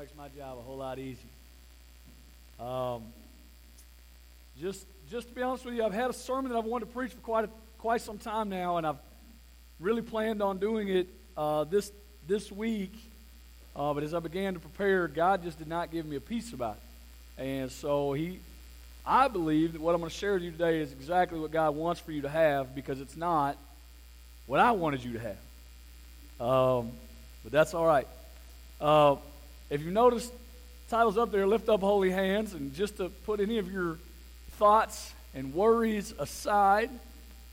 makes my job a whole lot easier. Um, just, just to be honest with you, I've had a sermon that I've wanted to preach for quite, a, quite some time now, and I've really planned on doing it uh, this, this week. Uh, but as I began to prepare, God just did not give me a peace about it. And so He, I believe that what I'm going to share with you today is exactly what God wants for you to have because it's not what I wanted you to have. Um, but that's all right. Uh, if you notice, titles up there, lift up holy hands, and just to put any of your thoughts and worries aside,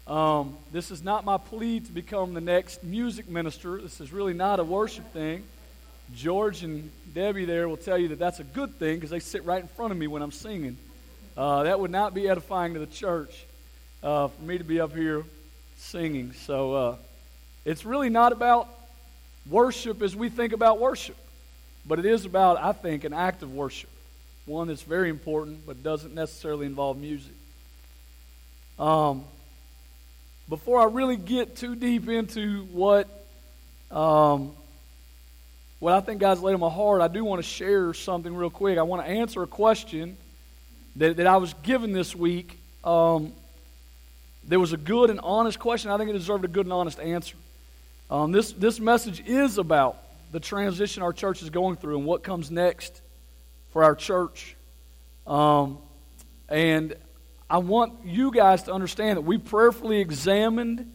um, this is not my plea to become the next music minister. This is really not a worship thing. George and Debbie there will tell you that that's a good thing because they sit right in front of me when I'm singing. Uh, that would not be edifying to the church uh, for me to be up here singing. So uh, it's really not about worship as we think about worship. But it is about, I think, an act of worship. One that's very important, but doesn't necessarily involve music. Um, before I really get too deep into what um, what I think God's laid on my heart, I do want to share something real quick. I want to answer a question that, that I was given this week. Um, there was a good and honest question. I think it deserved a good and honest answer. Um, this, this message is about the transition our church is going through and what comes next for our church. Um, and I want you guys to understand that we prayerfully examined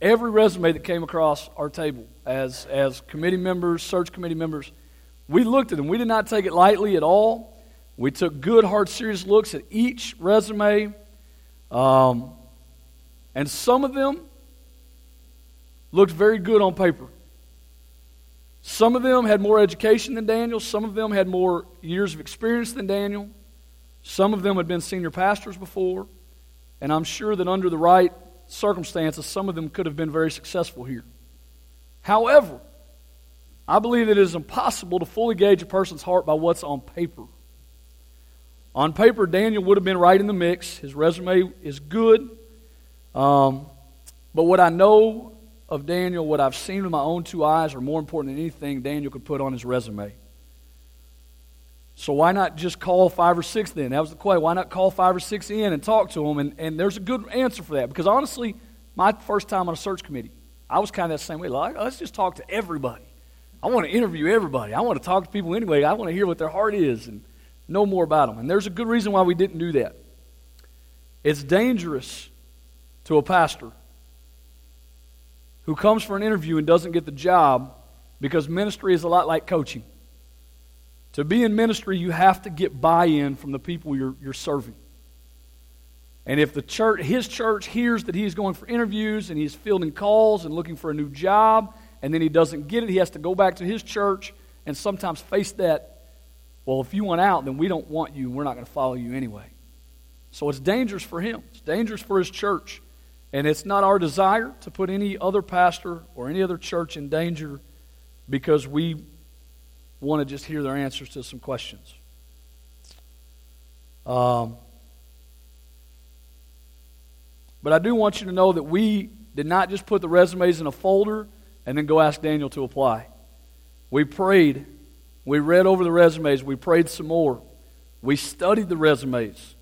every resume that came across our table as, as committee members, search committee members. We looked at them. We did not take it lightly at all. We took good, hard, serious looks at each resume. Um, and some of them looked very good on paper. Some of them had more education than Daniel. Some of them had more years of experience than Daniel. Some of them had been senior pastors before. And I'm sure that under the right circumstances, some of them could have been very successful here. However, I believe it is impossible to fully gauge a person's heart by what's on paper. On paper, Daniel would have been right in the mix. His resume is good. Um, but what I know of Daniel, what I've seen with my own two eyes, are more important than anything Daniel could put on his resume. So why not just call five or six then? That was the question. Why not call five or six in and talk to them? And, and there's a good answer for that. Because honestly, my first time on a search committee, I was kind of that same way. Like, let's just talk to everybody. I want to interview everybody. I want to talk to people anyway. I want to hear what their heart is and know more about them. And there's a good reason why we didn't do that. It's dangerous to a pastor who comes for an interview and doesn't get the job because ministry is a lot like coaching. To be in ministry, you have to get buy in from the people you're, you're serving. And if the church, his church hears that he's going for interviews and he's fielding calls and looking for a new job, and then he doesn't get it, he has to go back to his church and sometimes face that. Well, if you want out, then we don't want you we're not going to follow you anyway. So it's dangerous for him. It's dangerous for his church. And it's not our desire to put any other pastor or any other church in danger because we want to just hear their answers to some questions. Um, but I do want you to know that we did not just put the resumes in a folder and then go ask Daniel to apply. We prayed. We read over the resumes. We prayed some more. We studied the resumes.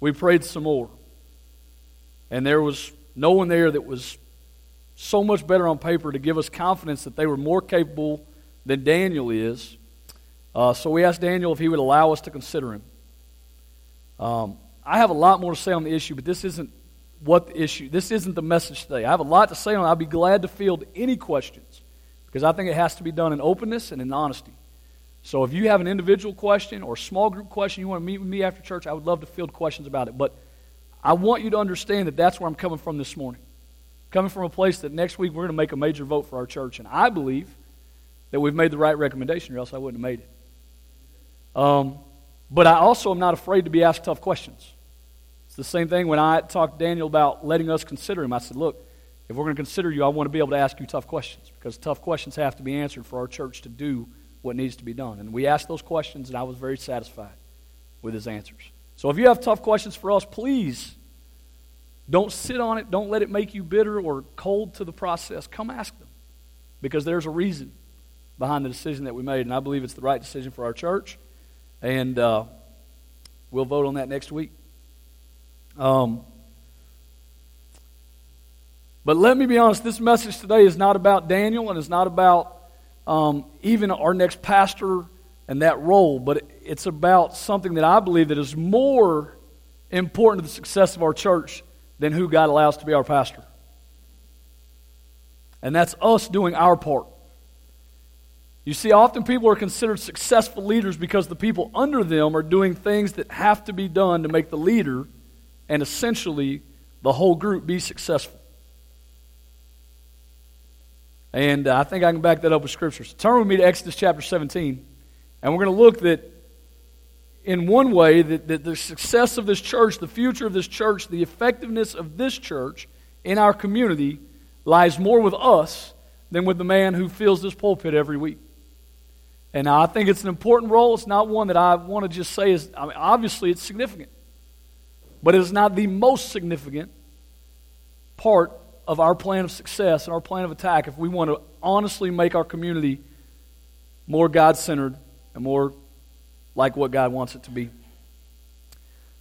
We prayed some more. And there was no one there that was so much better on paper to give us confidence that they were more capable than Daniel is. Uh, so we asked Daniel if he would allow us to consider him. Um, I have a lot more to say on the issue, but this isn't what the issue. This isn't the message today. I have a lot to say on. it. I'd be glad to field any questions because I think it has to be done in openness and in honesty. So if you have an individual question or a small group question you want to meet with me after church, I would love to field questions about it. But I want you to understand that that's where I'm coming from this morning. Coming from a place that next week we're going to make a major vote for our church. And I believe that we've made the right recommendation, or else I wouldn't have made it. Um, but I also am not afraid to be asked tough questions. It's the same thing when I talked to Daniel about letting us consider him. I said, look, if we're going to consider you, I want to be able to ask you tough questions because tough questions have to be answered for our church to do what needs to be done. And we asked those questions, and I was very satisfied with his answers. So if you have tough questions for us, please don't sit on it. Don't let it make you bitter or cold to the process. Come ask them because there's a reason behind the decision that we made, and I believe it's the right decision for our church. And uh, we'll vote on that next week. Um, but let me be honest, this message today is not about Daniel and it's not about um, even our next pastor and that role, but it's about something that I believe that is more important to the success of our church than who God allows to be our pastor. And that's us doing our part. You see, often people are considered successful leaders because the people under them are doing things that have to be done to make the leader and essentially the whole group be successful. And uh, I think I can back that up with scriptures. Turn with me to Exodus chapter 17. And we're going to look that in one way that, that the success of this church, the future of this church, the effectiveness of this church in our community lies more with us than with the man who fills this pulpit every week. And I think it's an important role. It's not one that I want to just say is, I mean, obviously, it's significant. But it is not the most significant part of our plan of success and our plan of attack if we want to honestly make our community more God centered and more like what God wants it to be.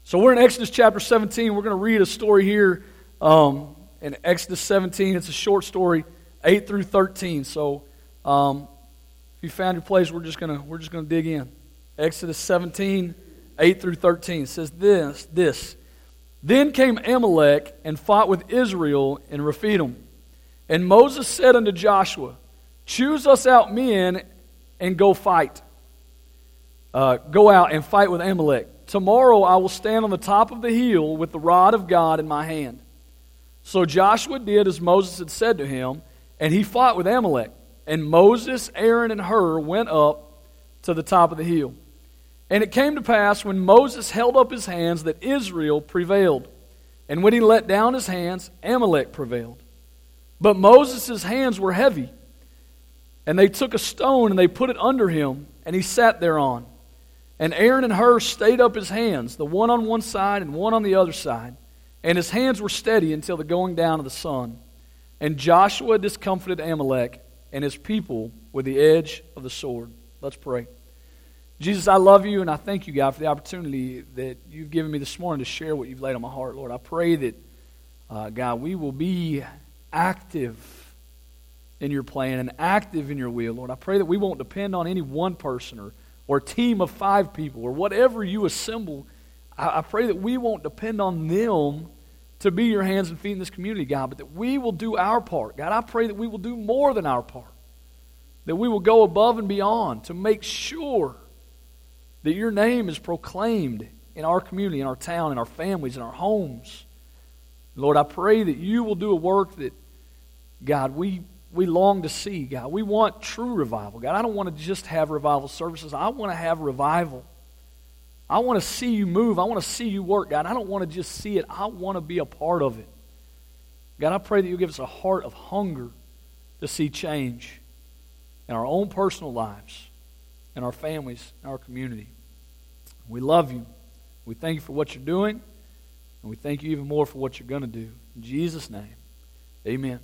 So we're in Exodus chapter 17. We're going to read a story here um, in Exodus 17. It's a short story, 8 through 13. So um, if you found your place, we're just going to we're just going to dig in. Exodus 17, 8 through 13 says this, this. Then came Amalek and fought with Israel in Rephidim. And Moses said unto Joshua, Choose us out men and go fight. Uh, go out and fight with Amalek. Tomorrow I will stand on the top of the hill with the rod of God in my hand. So Joshua did as Moses had said to him, and he fought with Amalek. And Moses, Aaron, and Hur went up to the top of the hill. And it came to pass when Moses held up his hands that Israel prevailed. And when he let down his hands, Amalek prevailed. But Moses' hands were heavy. And they took a stone and they put it under him, and he sat thereon. And Aaron and Hur stayed up his hands, the one on one side and one on the other side. And his hands were steady until the going down of the sun. And Joshua discomfited Amalek and his people with the edge of the sword. Let's pray. Jesus, I love you and I thank you, God, for the opportunity that you've given me this morning to share what you've laid on my heart, Lord. I pray that, uh, God, we will be active in your plan and active in your will, Lord. I pray that we won't depend on any one person or, or team of five people or whatever you assemble. I, I pray that we won't depend on them to be your hands and feet in this community, God, but that we will do our part. God, I pray that we will do more than our part, that we will go above and beyond to make sure that your name is proclaimed in our community, in our town, in our families, in our homes. Lord, I pray that you will do a work that, God, we, we long to see, God. We want true revival. God, I don't want to just have revival services. I want to have revival. I want to see you move. I want to see you work, God. I don't want to just see it. I want to be a part of it. God, I pray that you give us a heart of hunger to see change in our own personal lives in our families in our community. We love you. We thank you for what you're doing, and we thank you even more for what you're going to do. In Jesus' name, amen.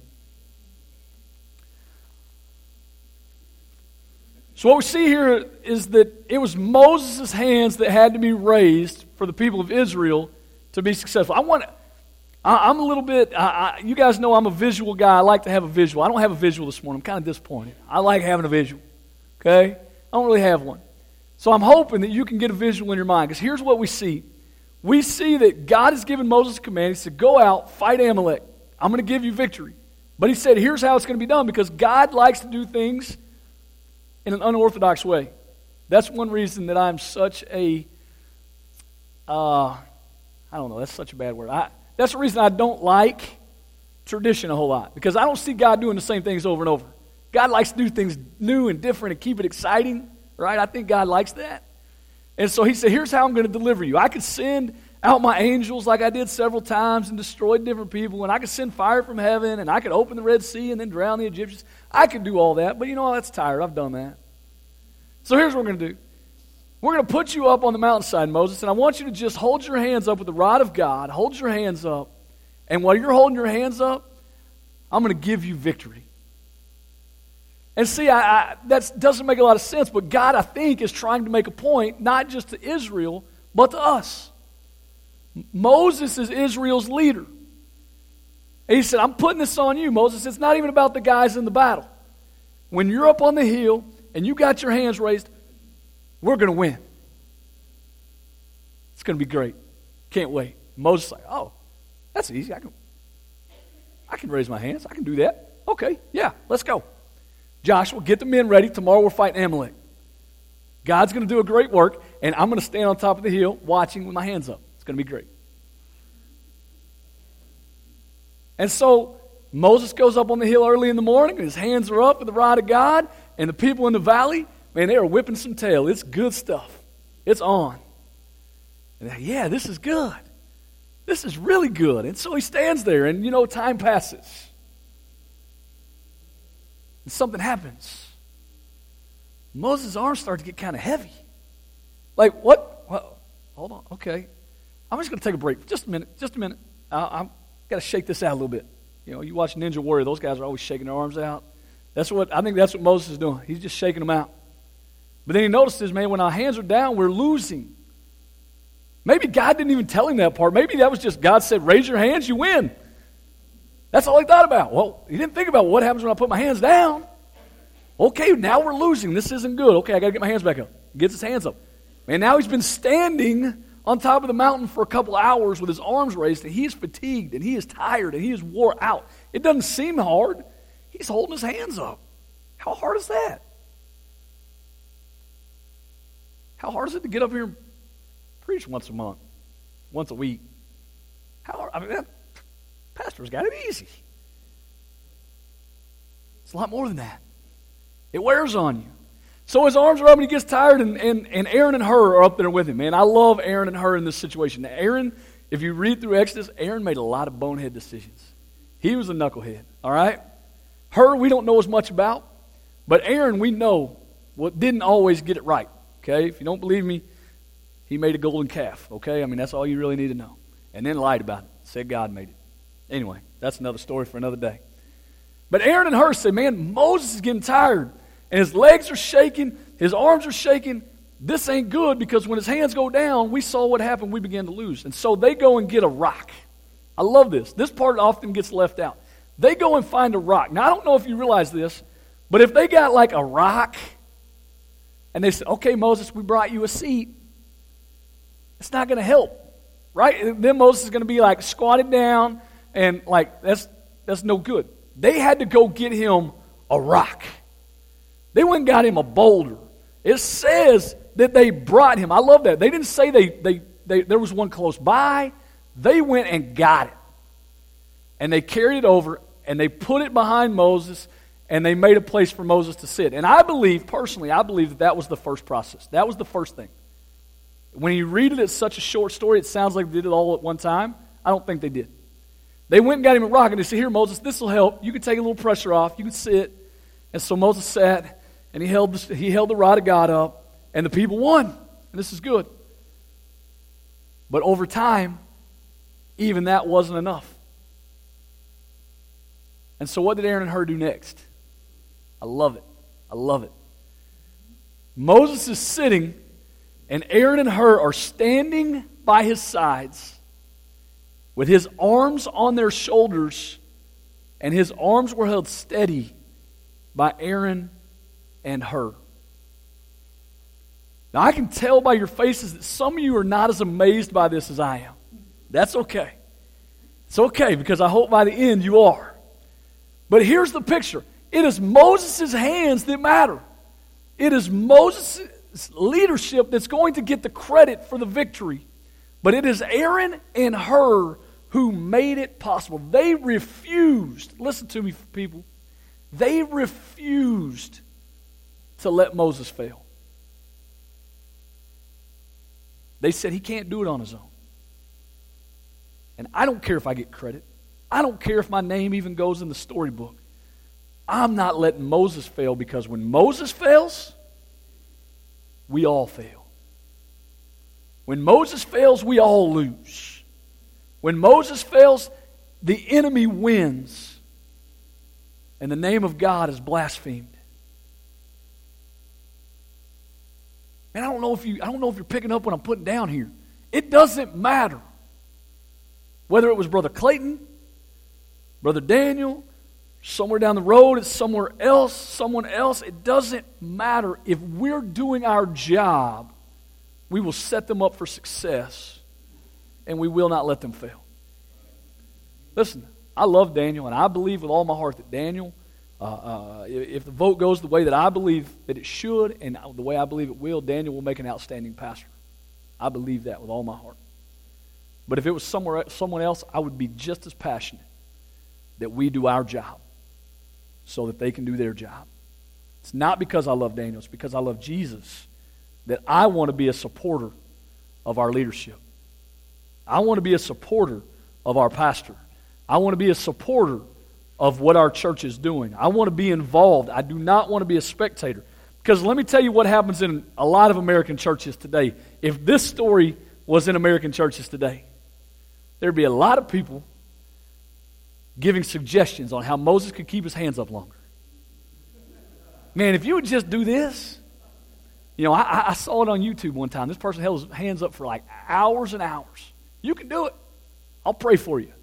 So, what we see here is that it was Moses' hands that had to be raised for the people of Israel to be successful. I want, I, am a little bit, I, I, you guys know I'm a visual guy. I like to have a visual. I don't have a visual this morning. I'm kind of disappointed. I like having a visual. Okay? I don't really have one. So I'm hoping that you can get a visual in your mind because here's what we see. We see that God has given Moses a command. He said, Go out, fight Amalek. I'm going to give you victory. But he said, Here's how it's going to be done because God likes to do things in an unorthodox way. That's one reason that I'm such a, uh, I don't know, that's such a bad word. I, that's the reason I don't like tradition a whole lot because I don't see God doing the same things over and over. God likes to do things new and different and keep it exciting, right? I think God likes that. And so he said, Here's how I'm going to deliver you. I could send out my angels like I did several times and destroyed different people, and I could send fire from heaven, and I could open the Red Sea and then drown the Egyptians. I could do all that, but you know, that's tired. I've done that. So here's what we're going to do. We're going to put you up on the mountainside, Moses, and I want you to just hold your hands up with the rod of God. Hold your hands up. And while you're holding your hands up, I'm going to give you victory. And see, I, I, that doesn't make a lot of sense, but God, I think, is trying to make a point, not just to Israel, but to us. Moses is Israel's leader. And he said, I'm putting this on you, Moses. It's not even about the guys in the battle. When you're up on the hill and you got your hands raised, we're going to win. It's going to be great. Can't wait. Moses like, oh, that's easy. I can, I can raise my hands. I can do that. Okay, yeah, let's go. Joshua, get the men ready. Tomorrow we're fighting Amalek. God's going to do a great work, and I'm going to stand on top of the hill watching with my hands up. It's going to be great. And so Moses goes up on the hill early in the morning, and his hands are up with the rod of God, and the people in the valley, man, they are whipping some tail. It's good stuff. It's on. And like, yeah, this is good. This is really good. And so he stands there, and you know, time passes. And something happens. Moses' arms start to get kind of heavy. Like, what? Well, hold on. Okay. I'm just going to take a break. Just a minute. Just a minute. I, I'm got to shake this out a little bit. You know, you watch Ninja Warrior, those guys are always shaking their arms out. That's what I think that's what Moses is doing. He's just shaking them out. But then he notices, man, when our hands are down, we're losing. Maybe God didn't even tell him that part. Maybe that was just God said, raise your hands, you win. That's all he thought about. Well, he didn't think about what happens when I put my hands down. Okay, now we're losing. This isn't good. Okay, I got to get my hands back up. Gets his hands up. And now he's been standing on top of the mountain for a couple hours with his arms raised, and he is fatigued, and he is tired, and he is wore out. It doesn't seem hard. He's holding his hands up. How hard is that? How hard is it to get up here and preach once a month, once a week? How hard? I mean, that, pastor's got it easy. It's a lot more than that. It wears on you. So his arms are up and he gets tired, and, and, and Aaron and Hur are up there with him. Man, I love Aaron and Hur in this situation. Now, Aaron, if you read through Exodus, Aaron made a lot of bonehead decisions. He was a knucklehead, all right? Hur, we don't know as much about, but Aaron, we know what didn't always get it right, okay? If you don't believe me, he made a golden calf, okay? I mean, that's all you really need to know. And then lied about it, said God made it. Anyway, that's another story for another day. But Aaron and Hur said, man, Moses is getting tired and his legs are shaking, his arms are shaking. This ain't good because when his hands go down, we saw what happened. We began to lose. And so they go and get a rock. I love this. This part often gets left out. They go and find a rock. Now, I don't know if you realize this, but if they got like a rock and they said, okay, Moses, we brought you a seat, it's not going to help, right? And then Moses is going to be like squatted down and like, that's, that's no good. They had to go get him a rock. They went and got him a boulder. It says that they brought him. I love that. They didn't say they, they, they, there was one close by. They went and got it. And they carried it over and they put it behind Moses and they made a place for Moses to sit. And I believe, personally, I believe that that was the first process. That was the first thing. When you read it, it's such a short story, it sounds like they did it all at one time. I don't think they did. They went and got him a rock and they said, Here, Moses, this will help. You can take a little pressure off. You can sit. And so Moses sat and he held, the, he held the rod of God up, and the people won. And this is good. But over time, even that wasn't enough. And so, what did Aaron and Hur do next? I love it. I love it. Moses is sitting, and Aaron and Hur are standing by his sides with his arms on their shoulders, and his arms were held steady by Aaron and Hur. Now, I can tell by your faces that some of you are not as amazed by this as I am. That's okay. It's okay because I hope by the end you are. But here's the picture it is Moses' hands that matter, it is Moses' leadership that's going to get the credit for the victory. But it is Aaron and Hur who made it possible. They refused, listen to me, people, they refused to let Moses fail. They said he can't do it on his own. And I don't care if I get credit. I don't care if my name even goes in the storybook. I'm not letting Moses fail because when Moses fails, we all fail. When Moses fails, we all lose. When Moses fails, the enemy wins. And the name of God is blasphemed. I don't know if you I don't know if you're picking up what I'm putting down here. It doesn't matter. Whether it was Brother Clayton, Brother Daniel, somewhere down the road, it's somewhere else, someone else, it doesn't matter. If we're doing our job, we will set them up for success and we will not let them fail. Listen, I love Daniel, and I believe with all my heart that Daniel, uh, uh, if the vote goes the way that I believe that it should and the way I believe it will, Daniel will make an outstanding pastor. I believe that with all my heart. But if it was somewhere, someone else, I would be just as passionate that we do our job so that they can do their job. It's not because I love Daniel, it's because I love Jesus that I want to be a supporter of our leadership. I want to be a supporter of our pastor. I want to be a supporter of what our church is doing. I want to be involved. I do not want to be a spectator. Because let me tell you what happens in a lot of American churches today. If this story was in American churches today, there'd be a lot of people giving suggestions on how Moses could keep his hands up longer. Man, if you would just do this, you know, I, I saw it on YouTube one time. This person held his hands up for like hours and hours. You can do it. I'll pray for you.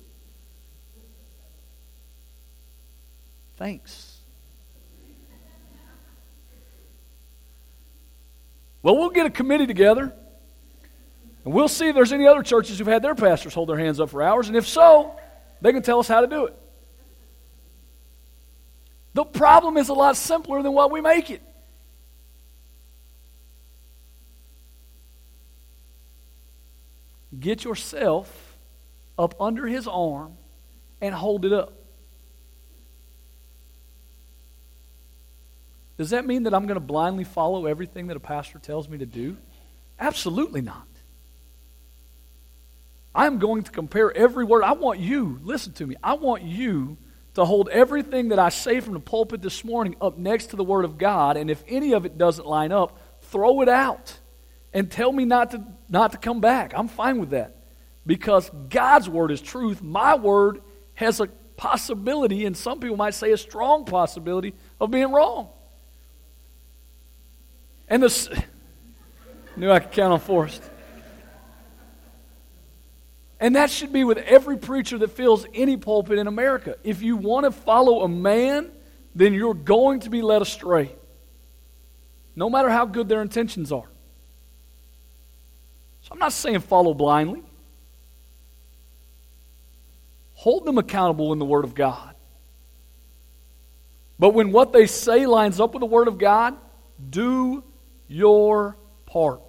Thanks. Well, we'll get a committee together and we'll see if there's any other churches who've had their pastors hold their hands up for hours. And if so, they can tell us how to do it. The problem is a lot simpler than what we make it. Get yourself up under his arm and hold it up. Does that mean that I'm going to blindly follow everything that a pastor tells me to do? Absolutely not. I'm going to compare every word. I want you, listen to me, I want you to hold everything that I say from the pulpit this morning up next to the Word of God, and if any of it doesn't line up, throw it out and tell me not to, not to come back. I'm fine with that because God's Word is truth. My Word has a possibility, and some people might say a strong possibility, of being wrong. And this knew I could count on Forrest. And that should be with every preacher that fills any pulpit in America. If you want to follow a man, then you're going to be led astray, no matter how good their intentions are. So I'm not saying follow blindly. Hold them accountable in the Word of God. But when what they say lines up with the Word of God, do your part.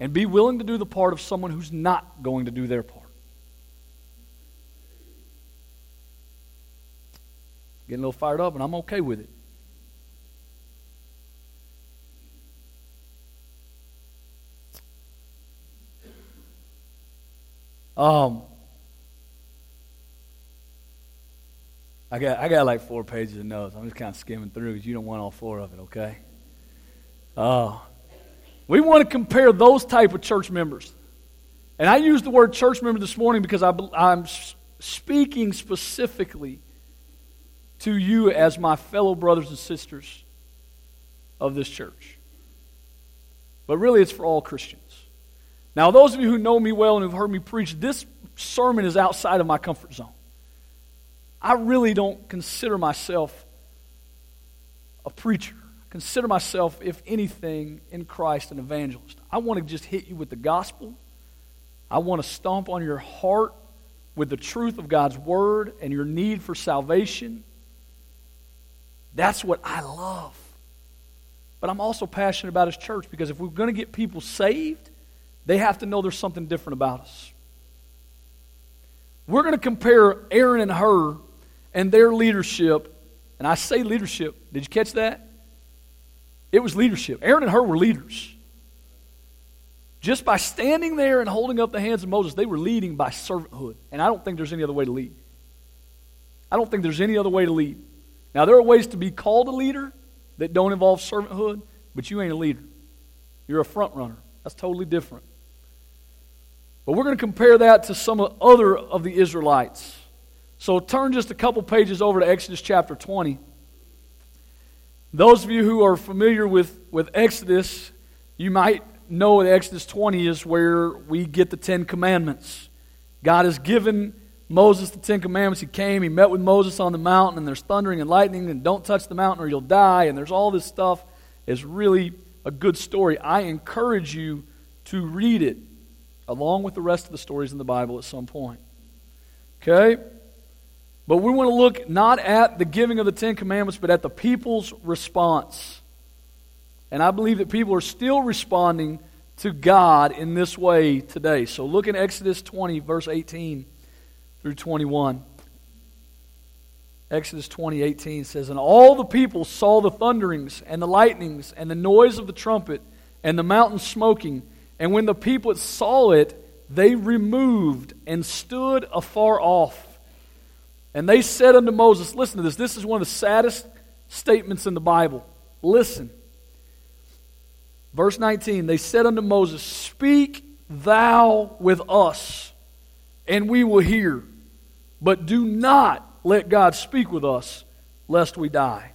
And be willing to do the part of someone who's not going to do their part. Getting a little fired up, and I'm okay with it. Um, I got I got like four pages of notes. I'm just kind of skimming through because you don't want all four of it, okay? Oh, we want to compare those type of church members, and I use the word church member this morning because I, I'm speaking specifically to you as my fellow brothers and sisters of this church. But really, it's for all Christians. Now, those of you who know me well and who've heard me preach, this sermon is outside of my comfort zone. I really don't consider myself a preacher. I consider myself, if anything, in Christ, an evangelist. I want to just hit you with the gospel. I want to stomp on your heart with the truth of God's word and your need for salvation. That's what I love. But I'm also passionate about His church because if we're going to get people saved, they have to know there's something different about us. We're going to compare Aaron and Hur and their leadership. And I say leadership. Did you catch that? It was leadership. Aaron and Hur were leaders. Just by standing there and holding up the hands of Moses, they were leading by servanthood. And I don't think there's any other way to lead. I don't think there's any other way to lead. Now, there are ways to be called a leader that don't involve servanthood, but you ain't a leader. You're a front runner. That's totally different. But we're going to compare that to some other of the Israelites. So turn just a couple pages over to Exodus chapter 20. Those of you who are familiar with, with Exodus, you might know that Exodus 20 is where we get the Ten Commandments. God has given Moses the Ten Commandments. He came, he met with Moses on the mountain, and there's thundering and lightning, and don't touch the mountain or you'll die, and there's all this stuff. It's really a good story. I encourage you to read it along with the rest of the stories in the Bible at some point. Okay? But we want to look not at the giving of the Ten Commandments, but at the people's response. And I believe that people are still responding to God in this way today. So look in Exodus 20, verse 18 through 21. Exodus 20, 18 says, And all the people saw the thunderings and the lightnings and the noise of the trumpet and the mountain smoking. And when the people saw it, they removed and stood afar off. And they said unto Moses, Listen to this. This is one of the saddest statements in the Bible. Listen. Verse 19 They said unto Moses, Speak thou with us, and we will hear. But do not let God speak with us, lest we die.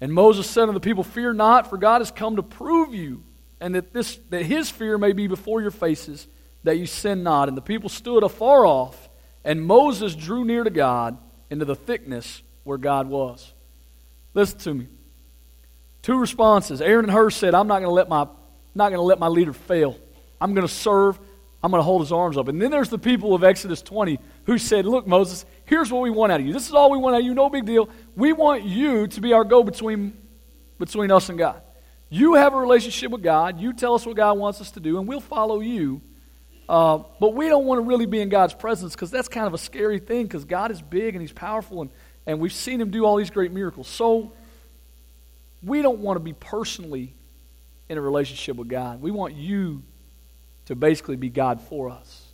And Moses said unto the people, Fear not, for God has come to prove you, and that, this, that his fear may be before your faces, that you sin not. And the people stood afar off, and Moses drew near to God into the thickness where God was. Listen to me. Two responses. Aaron and Hur said, I'm not going to let my not going to let my leader fail. I'm going to serve. I'm going to hold his arms up. And then there's the people of Exodus 20 who said, Look, Moses, here's what we want out of you. This is all we want out of you. No big deal. We want you to be our go between between us and God. You have a relationship with God. You tell us what God wants us to do, and we'll follow you. Uh, but we don't want to really be in God's presence because that's kind of a scary thing because God is big and He's powerful, and, and we've seen Him do all these great miracles. So we don't want to be personally in a relationship with God. We want you to basically be God for us.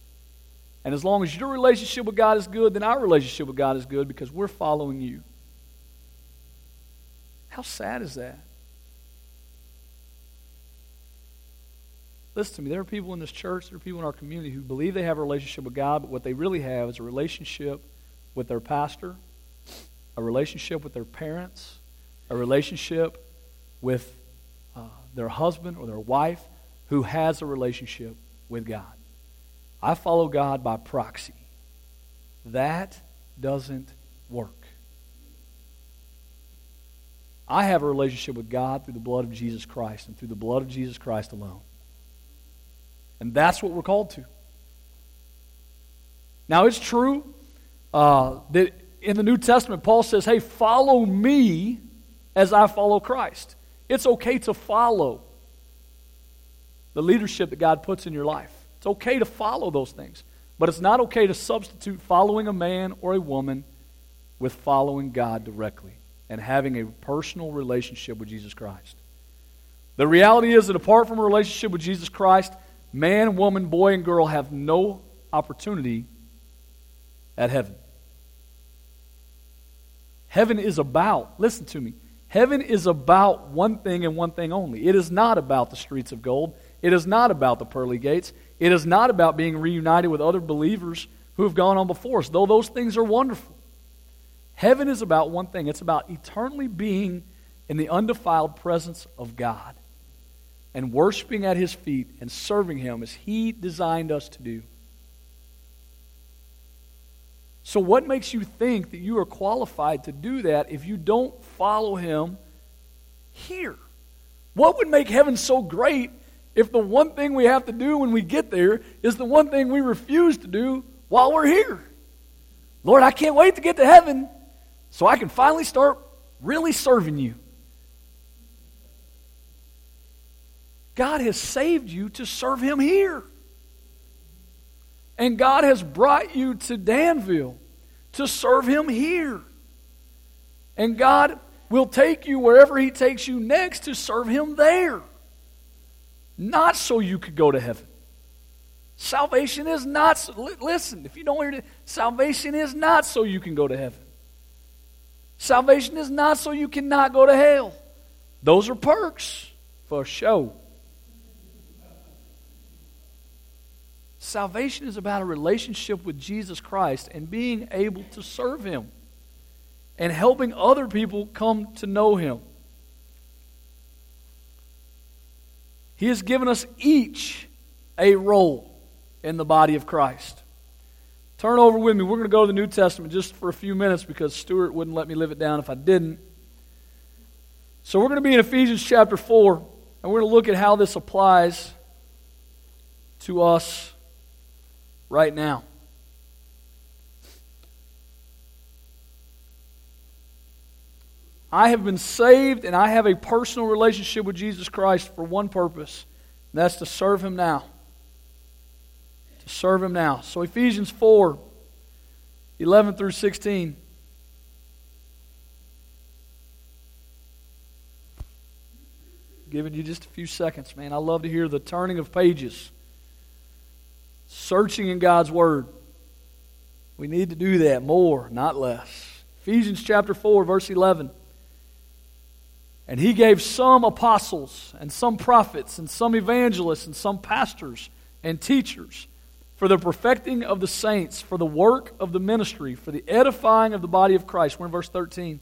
And as long as your relationship with God is good, then our relationship with God is good because we're following you. How sad is that? Listen to me. There are people in this church, there are people in our community who believe they have a relationship with God, but what they really have is a relationship with their pastor, a relationship with their parents, a relationship with uh, their husband or their wife who has a relationship with God. I follow God by proxy. That doesn't work. I have a relationship with God through the blood of Jesus Christ and through the blood of Jesus Christ alone. And that's what we're called to. Now, it's true uh, that in the New Testament, Paul says, hey, follow me as I follow Christ. It's okay to follow the leadership that God puts in your life. It's okay to follow those things. But it's not okay to substitute following a man or a woman with following God directly and having a personal relationship with Jesus Christ. The reality is that apart from a relationship with Jesus Christ, man, woman, boy, and girl have no opportunity at heaven. Heaven is about, listen to me, heaven is about one thing and one thing only. It is not about the streets of gold, it is not about the pearly gates, it is not about being reunited with other believers who have gone on before us, though those things are wonderful. Heaven is about one thing it's about eternally being in the undefiled presence of God and worshiping at His feet and serving Him as He designed us to do. So, what makes you think that you are qualified to do that if you don't follow Him here? What would make heaven so great if the one thing we have to do when we get there is the one thing we refuse to do while we're here. Lord, I can't wait to get to heaven so I can finally start really serving you. God has saved you to serve Him here. And God has brought you to Danville to serve Him here. And God will take you wherever He takes you next to serve Him there not so you could go to heaven. Salvation is not, listen, if you don't hear it, salvation is not so you can go to heaven. Salvation is not so you cannot go to hell. Those are perks for show. Salvation is about a relationship with Jesus Christ and being able to serve Him and helping other people come to know Him. He has given us each a role in the body of Christ. Turn over with me. We're going to go to the New Testament just for a few minutes because Stuart wouldn't let me live it down if I didn't. So we're going to be in Ephesians chapter 4, and we're going to look at how this applies to us right now. I have been saved and I have a personal relationship with Jesus Christ for one purpose, and that's to serve Him now. To serve Him now. So, Ephesians 4 11 through 16. Giving you just a few seconds, man. I love to hear the turning of pages, searching in God's Word. We need to do that more, not less. Ephesians chapter 4, verse 11. And he gave some apostles, and some prophets, and some evangelists, and some pastors and teachers for the perfecting of the saints, for the work of the ministry, for the edifying of the body of Christ. We're in verse 13.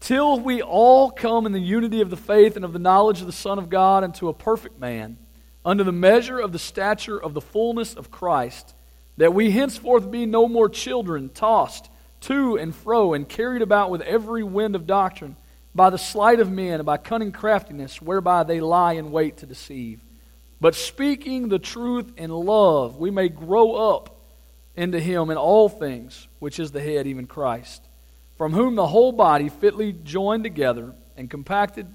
Till we all come in the unity of the faith and of the knowledge of the Son of God unto a perfect man, under the measure of the stature of the fullness of Christ, that we henceforth be no more children, tossed to and fro, and carried about with every wind of doctrine by the sleight of men and by cunning craftiness, whereby they lie in wait to deceive. But speaking the truth in love, we may grow up into him in all things, which is the head, even Christ, from whom the whole body fitly joined together and compacted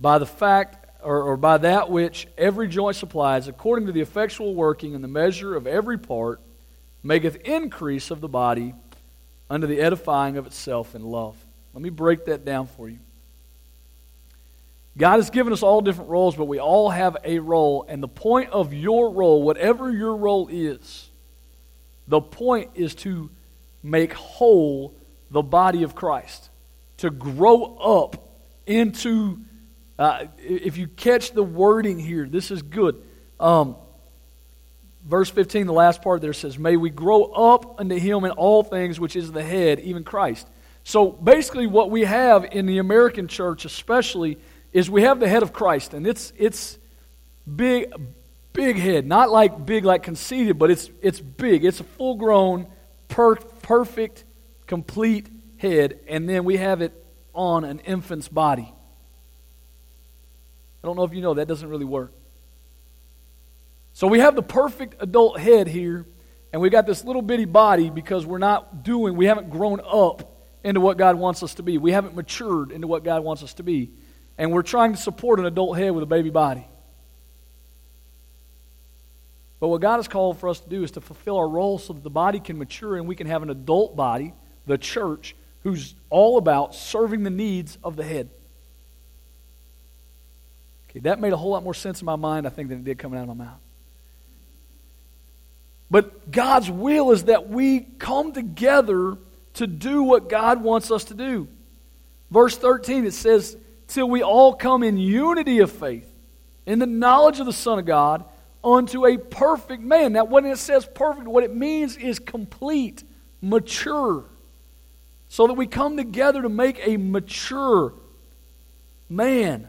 by the fact or, or by that which every joint supplies, according to the effectual working and the measure of every part, maketh increase of the body unto the edifying of itself in love. Let me break that down for you. God has given us all different roles, but we all have a role. And the point of your role, whatever your role is, the point is to make whole the body of Christ, to grow up into. Uh, if you catch the wording here, this is good. Um, verse 15, the last part there says, May we grow up unto him in all things, which is the head, even Christ. So basically, what we have in the American church, especially, is we have the head of Christ, and it's it's big, big head, not like big like conceited, but it's it's big. It's a full grown, per, perfect, complete head, and then we have it on an infant's body. I don't know if you know that doesn't really work. So we have the perfect adult head here, and we've got this little bitty body because we're not doing, we haven't grown up into what God wants us to be. We haven't matured into what God wants us to be. And we're trying to support an adult head with a baby body. But what God has called for us to do is to fulfill our role so that the body can mature and we can have an adult body, the church, who's all about serving the needs of the head. Okay, that made a whole lot more sense in my mind, I think, than it did coming out of my mouth. But God's will is that we come together to do what God wants us to do. Verse 13, it says, Till we all come in unity of faith, in the knowledge of the Son of God, unto a perfect man. Now, when it says perfect, what it means is complete, mature. So that we come together to make a mature man.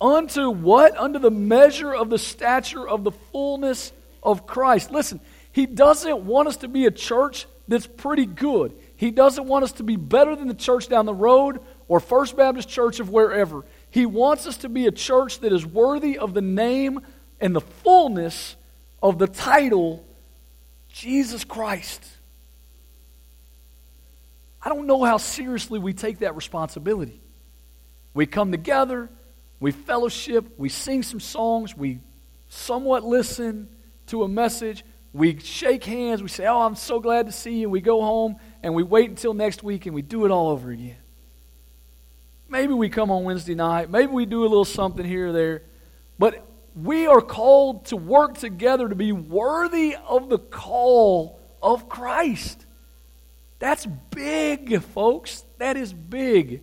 Unto what? Unto the measure of the stature of the fullness of Christ. Listen, he doesn't want us to be a church that's pretty good. He doesn't want us to be better than the church down the road or First Baptist Church of wherever. He wants us to be a church that is worthy of the name and the fullness of the title Jesus Christ. I don't know how seriously we take that responsibility. We come together, we fellowship, we sing some songs, we somewhat listen to a message, we shake hands, we say, Oh, I'm so glad to see you. We go home and we wait until next week and we do it all over again. Maybe we come on Wednesday night. Maybe we do a little something here or there. But we are called to work together to be worthy of the call of Christ. That's big, folks. That is big.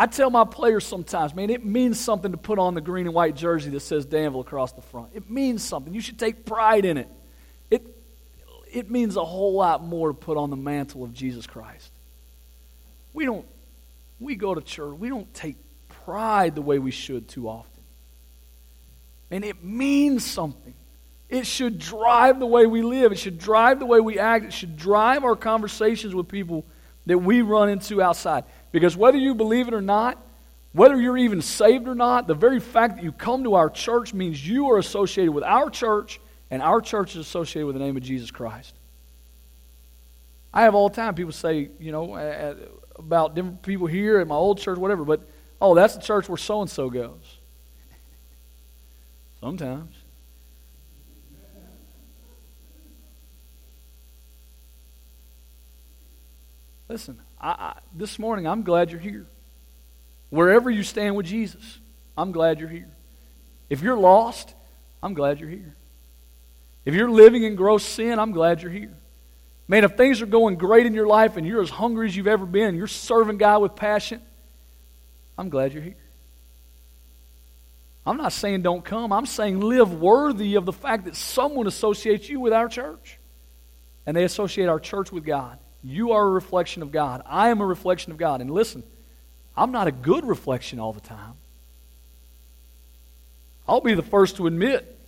I tell my players sometimes, man, it means something to put on the green and white jersey that says Danville across the front. It means something. You should take pride in it it it means a whole lot more to put on the mantle of Jesus Christ. We don't, we go to church, we don't take pride the way we should too often. And it means something. It should drive the way we live. It should drive the way we act. It should drive our conversations with people that we run into outside. Because whether you believe it or not, whether you're even saved or not, the very fact that you come to our church means you are associated with our church, and our church is associated with the name of Jesus Christ. I have all the time people say, you know, about different people here at my old church, whatever, but oh, that's the church where so and so goes. Sometimes. Listen, I, I, this morning I'm glad you're here. Wherever you stand with Jesus, I'm glad you're here. If you're lost, I'm glad you're here. If you're living in gross sin, I'm glad you're here. Man, if things are going great in your life and you're as hungry as you've ever been, you're serving God with passion, I'm glad you're here. I'm not saying don't come. I'm saying live worthy of the fact that someone associates you with our church. And they associate our church with God. You are a reflection of God. I am a reflection of God. And listen, I'm not a good reflection all the time. I'll be the first to admit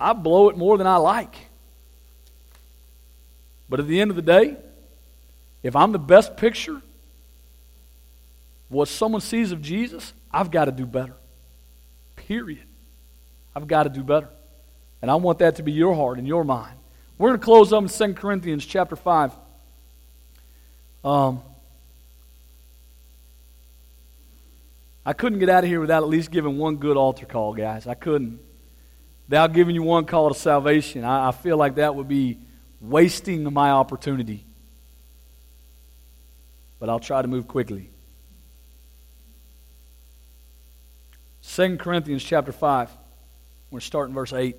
I blow it more than I like. But at the end of the day, if I'm the best picture, what someone sees of Jesus, I've got to do better. Period. I've got to do better. And I want that to be your heart and your mind. We're going to close up in 2 Corinthians chapter 5. Um, I couldn't get out of here without at least giving one good altar call, guys. I couldn't. Without giving you one call to salvation, I, I feel like that would be wasting my opportunity. But I'll try to move quickly. 2 Corinthians chapter 5. We're starting verse 8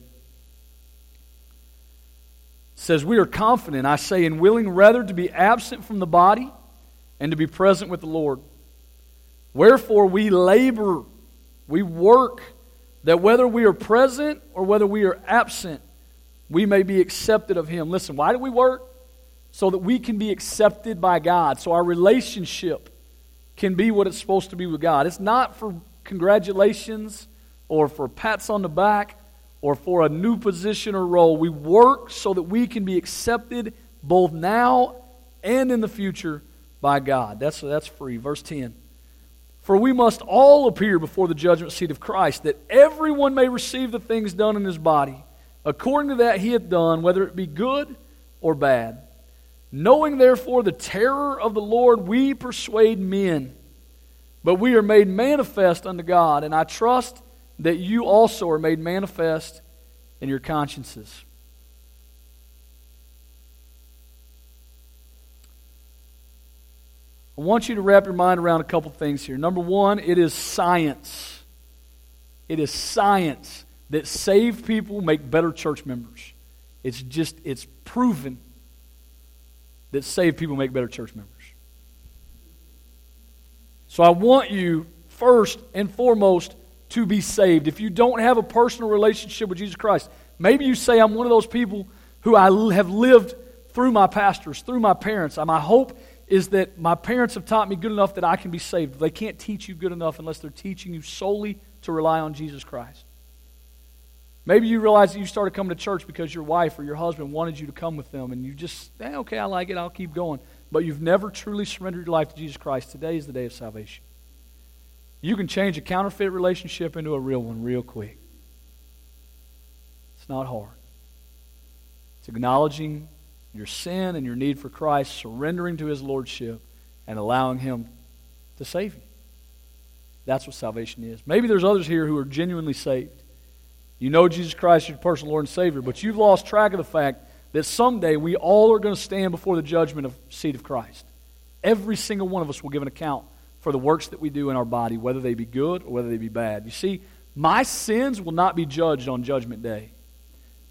says, We are confident, I say, and willing rather to be absent from the body and to be present with the Lord. Wherefore we labor, we work, that whether we are present or whether we are absent, we may be accepted of Him. Listen, why do we work? So that we can be accepted by God. So our relationship can be what it's supposed to be with God. It's not for congratulations or for pats on the back or for a new position or role. We work so that we can be accepted both now and in the future by God. That's, that's free. Verse 10. For we must all appear before the judgment seat of Christ, that everyone may receive the things done in his body, according to that he hath done, whether it be good or bad. Knowing therefore the terror of the Lord, we persuade men, but we are made manifest unto God, and I trust that you also are made manifest in your consciences. I want you to wrap your mind around a couple things here. Number one, it is science. It is science that saved people make better church members. It's just, it's proven that saved people make better church members. So I want you, first and foremost, to be saved. If you don't have a personal relationship with Jesus Christ, maybe you say, I'm one of those people who I have lived through my pastors, through my parents. My hope is that my parents have taught me good enough that I can be saved. They can't teach you good enough unless they're teaching you solely to rely on Jesus Christ. Maybe you realize that you started coming to church because your wife or your husband wanted you to come with them, and you just, eh, okay, I like it, I'll keep going. But you've never truly surrendered your life to Jesus Christ. Today is the day of salvation. You can change a counterfeit relationship into a real one real quick. It's not hard. It's acknowledging your sin and your need for Christ, surrendering to His Lordship, and allowing Him to save you. That's what salvation is. Maybe there's others here who are genuinely saved. You know Jesus Christ is your personal Lord and Savior, but you've lost track of the fact that someday we all are going to stand before the judgment of seat of Christ. Every single one of us will give an account for the works that we do in our body, whether they be good or whether they be bad. You see, my sins will not be judged on Judgment Day.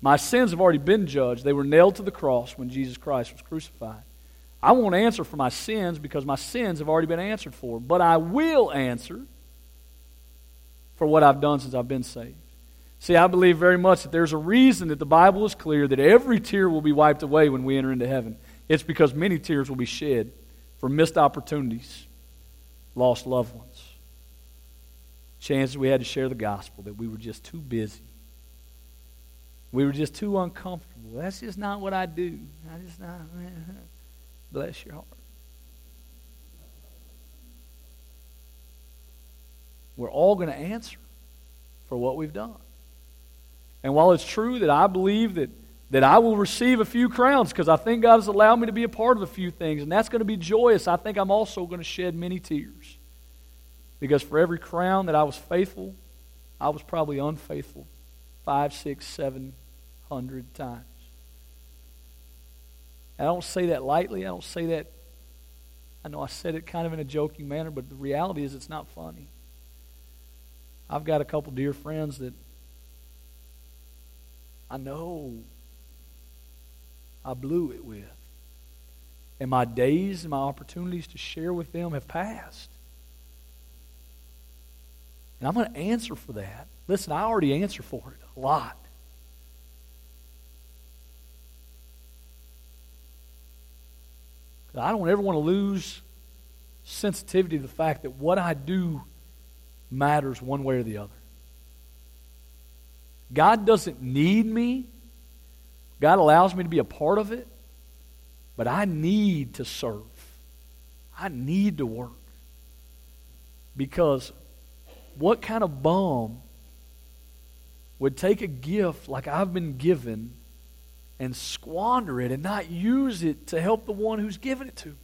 My sins have already been judged. They were nailed to the cross when Jesus Christ was crucified. I won't answer for my sins because my sins have already been answered for, but I will answer for what I've done since I've been saved. See, I believe very much that there's a reason that the Bible is clear that every tear will be wiped away when we enter into heaven. It's because many tears will be shed for missed opportunities lost loved ones. Chances we had to share the gospel that we were just too busy We were just too uncomfortable. That's just not what I do. I just not. Bless your heart. We're all going to answer for what we've done. And while it's true that I believe that, that I will receive a few crowns because I think God has allowed me to be a part of a few things, and that's going to be joyous, I think I'm also going to shed many tears. Because for every crown that I was faithful, I was probably unfaithful five, six, seven hundred times. I don't say that lightly. I don't say that. I know I said it kind of in a joking manner, but the reality is it's not funny. I've got a couple dear friends that I know I blew it with. And my days and my opportunities to share with them have passed. And I'm going to answer for that. Listen, I already answer for it a lot. I don't ever want to lose sensitivity to the fact that what I do matters one way or the other. God doesn't need me. God allows me to be a part of it. But I need to serve. I need to work. Because what kind of bum would take a gift like I've been given and squander it and not use it to help the one who's given it to me?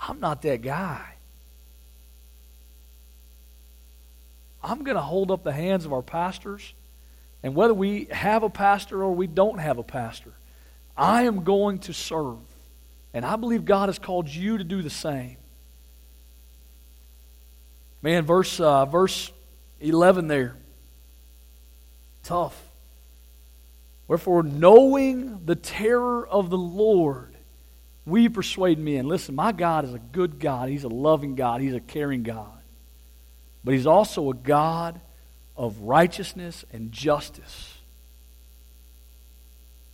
I'm not that guy. I'm going to hold up the hands of our pastors, and whether we have a pastor or we don't have a pastor, I am going to serve. And I believe God has called you to do the same. Man, verse, uh, verse 11 there. Tough. Wherefore, knowing the terror of the Lord, we persuade men. Listen, my God is a good God. He's a loving God. He's a caring God. But He's also a God of righteousness and justice.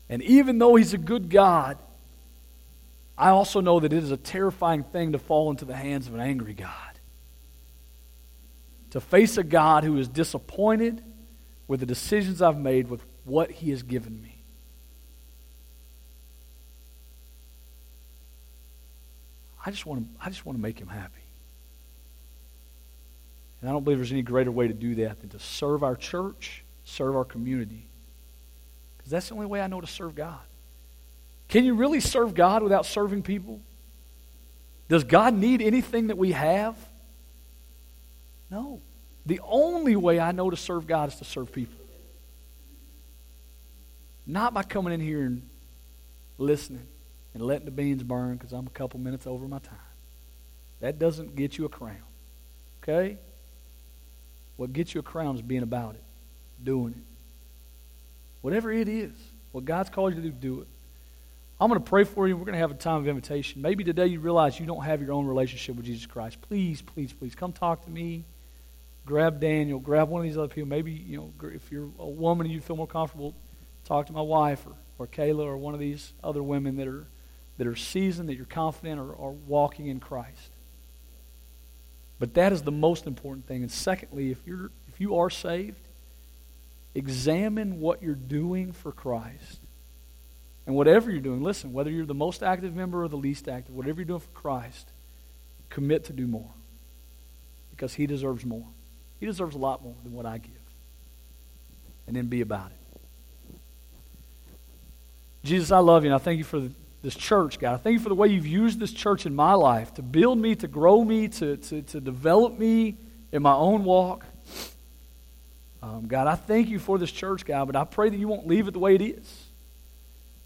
And even though He's a good God, I also know that it is a terrifying thing to fall into the hands of an angry God to face a God who is disappointed with the decisions I've made with what He has given me. I just want to, I just want to make Him happy. And I don't believe there's any greater way to do that than to serve our church, serve our community. Because that's the only way I know to serve God. Can you really serve God without serving people? Does God need anything that we have? No. The only way I know to serve God is to serve people. Not by coming in here and listening and letting the beans burn because I'm a couple minutes over my time. That doesn't get you a crown. Okay? What gets you a crown is being about it, doing it. Whatever it is, what God's called you to do, do it. I'm going to pray for you. We're going to have a time of invitation. Maybe today you realize you don't have your own relationship with Jesus Christ. Please, please, please come talk to me grab Daniel, grab one of these other people. Maybe, you know, if you're a woman and you feel more comfortable, talk to my wife or, or Kayla or one of these other women that are, that are seasoned, that you're confident or are walking in Christ. But that is the most important thing. And secondly, if, you're, if you are saved, examine what you're doing for Christ. And whatever you're doing, listen, whether you're the most active member or the least active, whatever you're doing for Christ, commit to do more because He deserves more. He deserves a lot more than what I give. And then be about it. Jesus, I love you, and I thank you for this church, God. I thank you for the way you've used this church in my life to build me, to grow me, to, to, to develop me in my own walk. Um, God, I thank you for this church, God, but I pray that you won't leave it the way it is.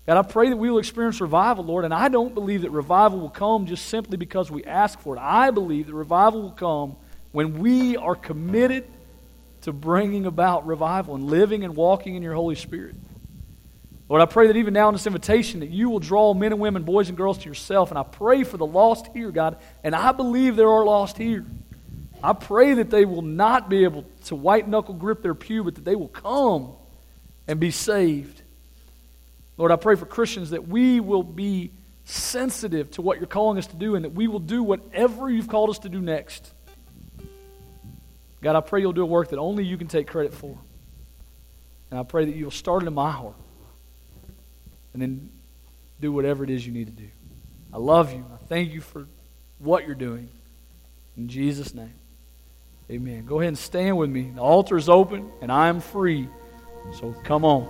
God, I pray that we will experience revival, Lord, and I don't believe that revival will come just simply because we ask for it. I believe that revival will come when we are committed to bringing about revival and living and walking in your Holy Spirit. Lord, I pray that even now in this invitation that you will draw men and women, boys and girls to yourself. And I pray for the lost here, God. And I believe there are lost here. I pray that they will not be able to white knuckle grip their pew, but that they will come and be saved. Lord, I pray for Christians that we will be sensitive to what you're calling us to do and that we will do whatever you've called us to do next. God, I pray you'll do a work that only you can take credit for. And I pray that you'll start it in my heart. And then do whatever it is you need to do. I love you. I thank you for what you're doing. In Jesus' name. Amen. Go ahead and stand with me. The altar is open and I am free. So come on.